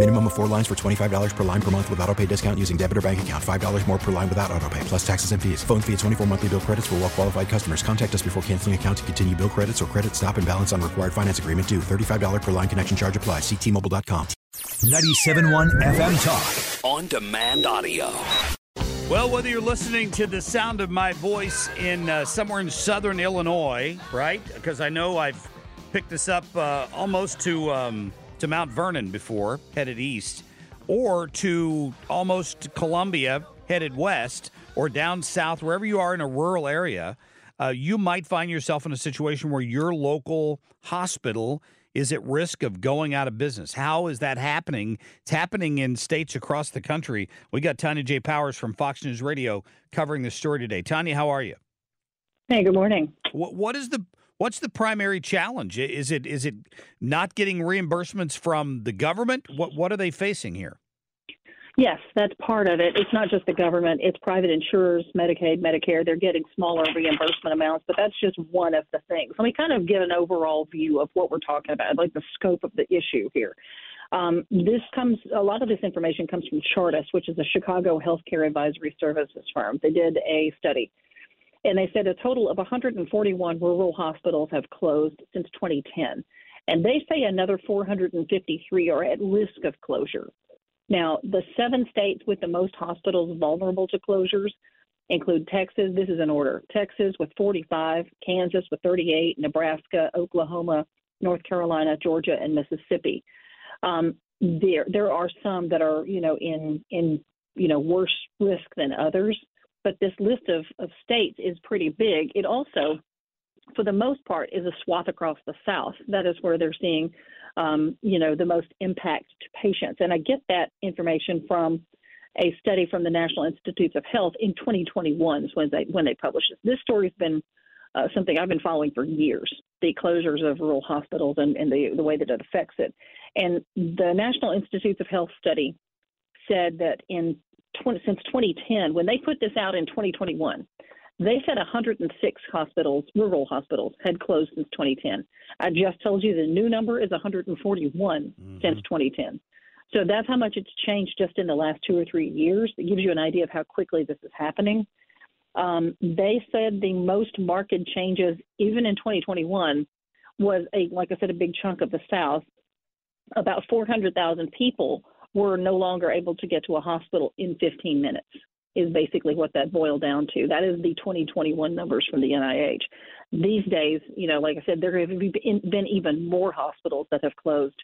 Minimum of four lines for $25 per line per month with auto pay discount using debit or bank account. $5 more per line without auto pay, plus taxes and fees. Phone fee at 24 monthly bill credits for well qualified customers. Contact us before canceling account to continue bill credits or credit stop and balance on required finance agreement due. $35 per line connection charge applies. Ctmobile.com. 97.1 FM Talk. On demand audio. Well, whether you're listening to the sound of my voice in uh, somewhere in southern Illinois, right? Because I know I've picked this up uh, almost to um, to Mount Vernon before, headed east, or to almost Columbia, headed west, or down south, wherever you are in a rural area, uh, you might find yourself in a situation where your local hospital is at risk of going out of business. How is that happening? It's happening in states across the country. We got Tonya J. Powers from Fox News Radio covering this story today. Tonya, how are you? Hey, good morning. What, what is the what's the primary challenge? Is it is it not getting reimbursements from the government? What what are they facing here? Yes, that's part of it. It's not just the government, it's private insurers, Medicaid, Medicare. They're getting smaller reimbursement amounts, but that's just one of the things. Let me kind of give an overall view of what we're talking about, like the scope of the issue here. Um, this comes, a lot of this information comes from Chartis, which is a Chicago healthcare advisory services firm. They did a study, and they said a total of 141 rural hospitals have closed since 2010. And they say another 453 are at risk of closure. Now, the seven states with the most hospitals vulnerable to closures include Texas. This is in order Texas with 45, Kansas with 38, Nebraska, Oklahoma, North Carolina, Georgia, and Mississippi. Um, there, there are some that are, you know, in in you know worse risk than others, but this list of, of states is pretty big. It also, for the most part, is a swath across the South. That is where they're seeing um, you know, the most impact to patients. And I get that information from a study from the National Institutes of Health in 2021 is when they when they published this. This story's been uh, something I've been following for years. The closures of rural hospitals and, and the the way that it affects it. And the National Institutes of Health study said that in 20, since 2010, when they put this out in 2021, they said 106 hospitals, rural hospitals, had closed since 2010. I just told you the new number is 141 mm-hmm. since 2010. So that's how much it's changed just in the last two or three years. It gives you an idea of how quickly this is happening. Um, they said the most marked changes, even in 2021, was a like I said, a big chunk of the South. About 400,000 people were no longer able to get to a hospital in 15 minutes is basically what that boiled down to. That is the 2021 numbers from the NIH. These days, you know, like I said, there have been even more hospitals that have closed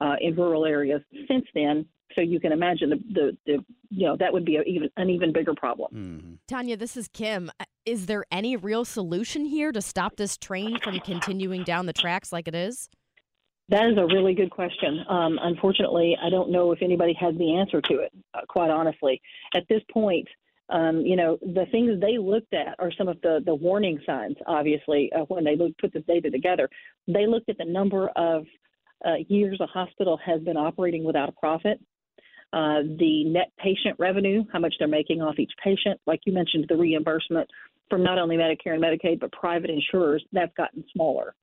uh, in rural areas since then. So you can imagine the, the, the you know that would be a, even an even bigger problem. Mm-hmm. Tonya, this is Kim. Uh, is there any real solution here to stop this train from continuing down the tracks like it is? That is a really good question. Um, unfortunately, I don't know if anybody has the answer to it, uh, quite honestly. At this point, um, you know, the things they looked at are some of the, the warning signs, obviously, uh, when they looked, put this data together. They looked at the number of uh, years a hospital has been operating without a profit, uh, the net patient revenue, how much they're making off each patient, like you mentioned, the reimbursement from not only Medicare and Medicaid, but private insurers, that's gotten smaller.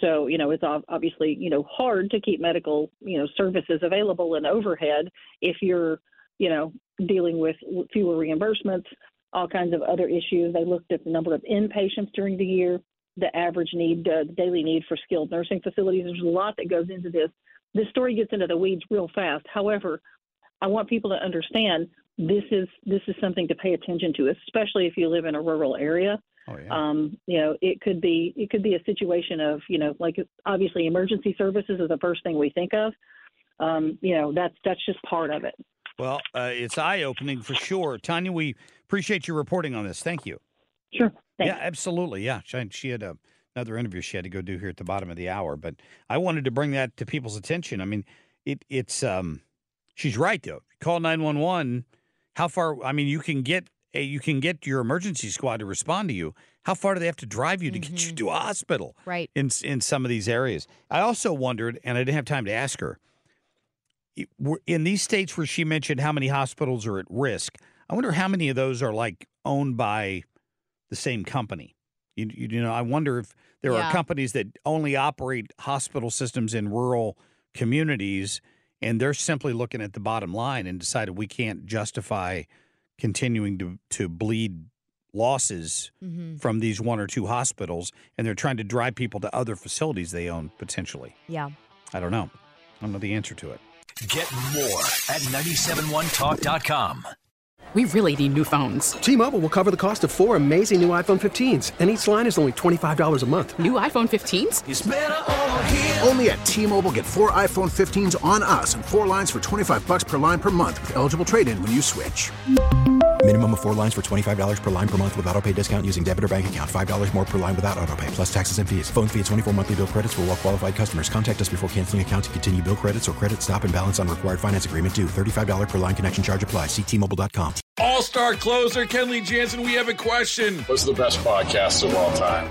So, you know, it's obviously, you know, hard to keep medical, you know, services available and overhead if you're, you know, dealing with fewer reimbursements, all kinds of other issues. They looked at the number of inpatients during the year, the average need, uh, the daily need for skilled nursing facilities. There's a lot that goes into this. This story gets into the weeds real fast. However, I want people to understand this is this is something to pay attention to, especially if you live in a rural area. Oh, yeah. Um, you know, it could be it could be a situation of you know, like obviously emergency services is the first thing we think of, um, you know, that's that's just part of it. Well, uh, it's eye opening for sure. Tonya, we appreciate your reporting on this. Thank you. Sure. Thanks. Yeah, absolutely. Yeah. She, she had a, another interview she had to go do here at the bottom of the hour, but I wanted to bring that to people's attention. I mean, it it's um she's right though. Call 911. How far I mean, you can get you can get your emergency squad to respond to you. How far do they have to drive you to get you mm-hmm. to a hospital? Right. In in some of these areas. I also wondered and I didn't have time to ask her. In these states where she mentioned how many hospitals are at risk, I wonder how many of those are like owned by the same company. You, you, you know, I wonder if there Yeah. are companies that only operate hospital systems in rural communities, and they're simply looking at the bottom line and decided we can't justify continuing to to bleed losses Mhm. from these one or two hospitals, and they're trying to drive people to other facilities they own potentially. Yeah. I don't know. I don't know the answer to it. Get more at 971talk.com. We really need new phones. T-Mobile will cover the cost of four amazing new iPhone 15s, and each line is only $25 a month. New iPhone 15s? Only at T-Mobile get four iPhone 15s on us and four lines for 25 bucks per line per month with eligible trade-in when you switch. Minimum of four lines for $25 per line per month with auto pay discount using debit or bank account. $5 more per line without auto pay, plus taxes and fees. Phone fee at 24 monthly bill credits for all well qualified customers. Contact us before canceling account to continue bill credits or credit stop and balance on required finance agreement due. $35 per line connection charge applies. Ctmobile.com. All star closer Kenley Jansen, we have a question. What's the best podcast of all time?